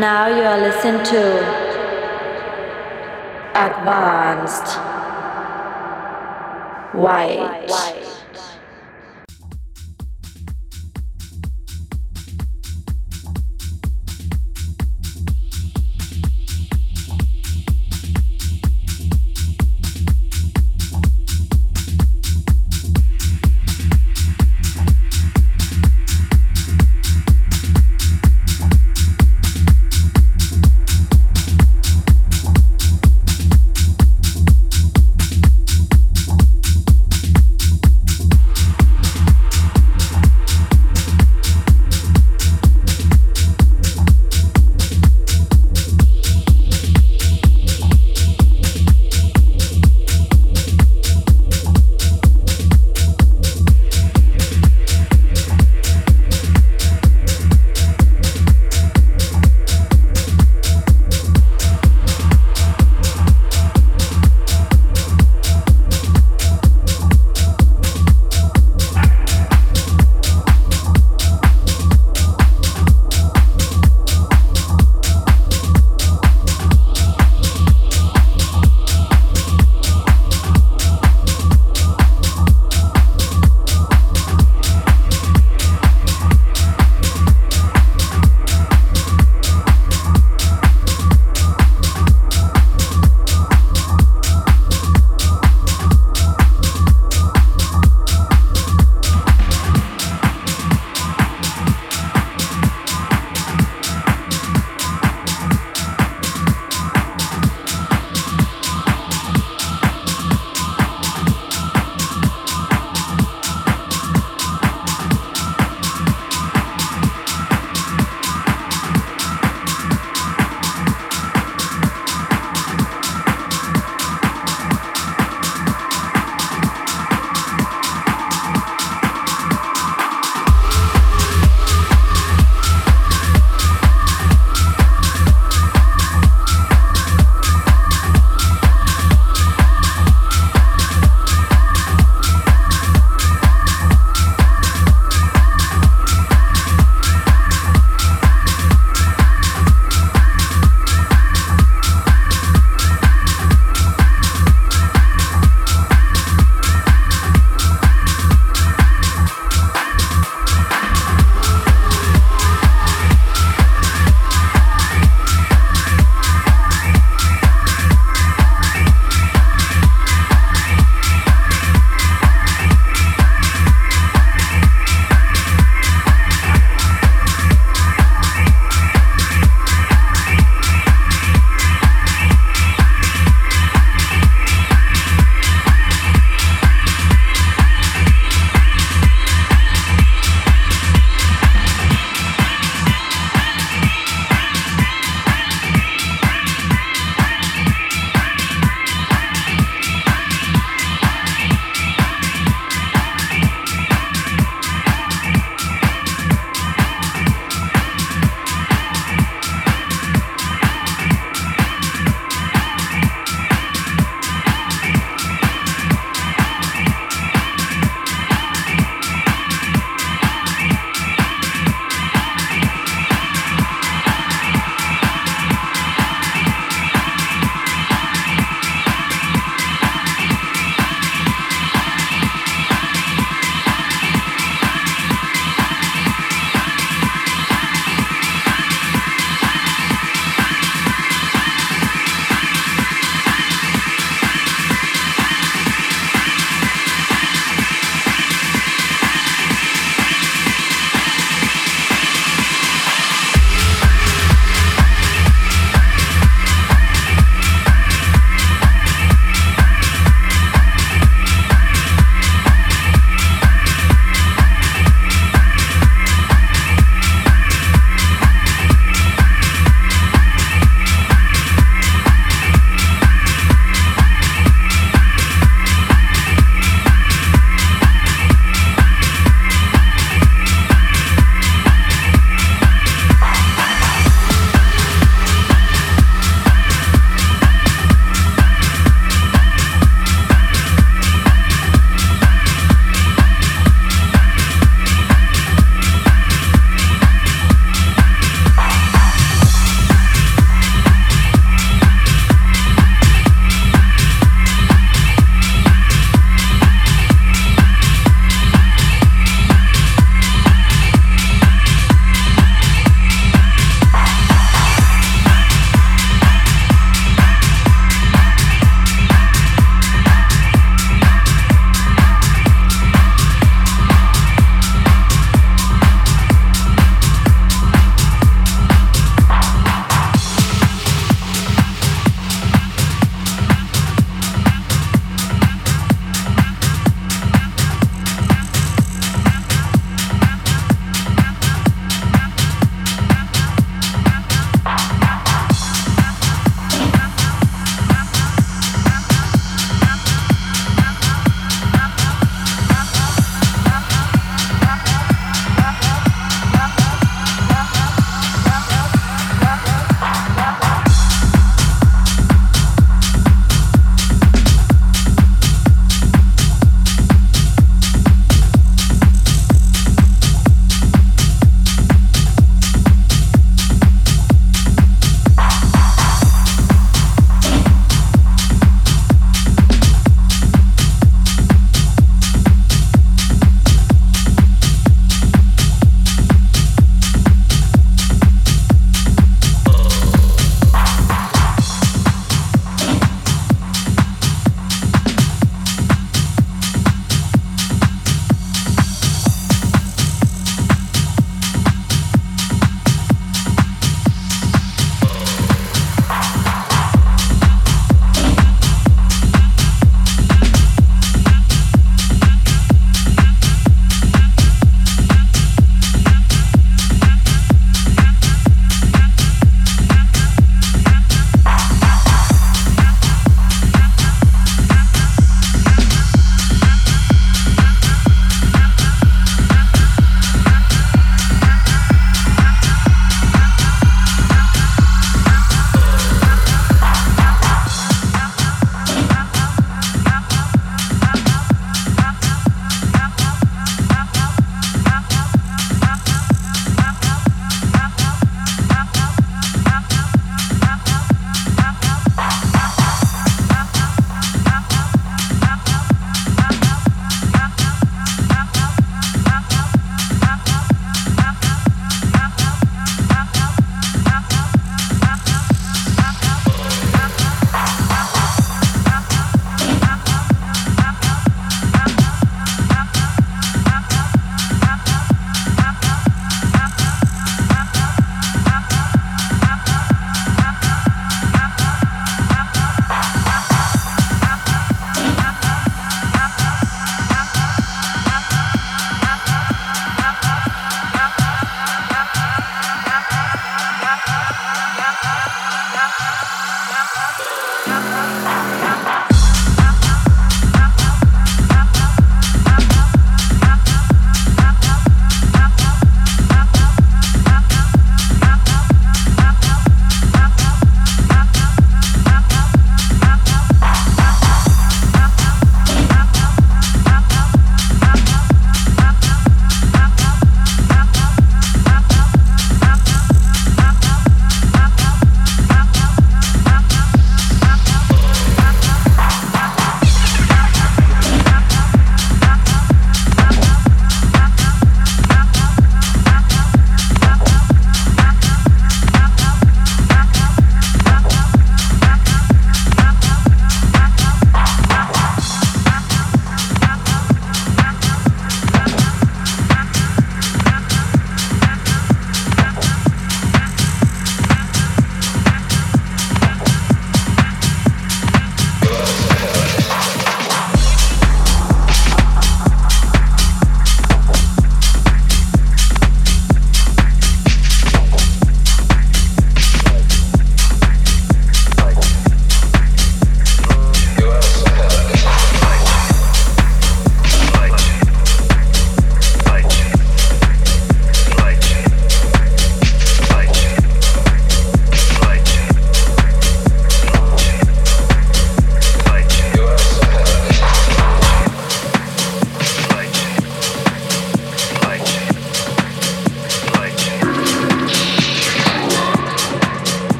Now you are listening to Advanced White.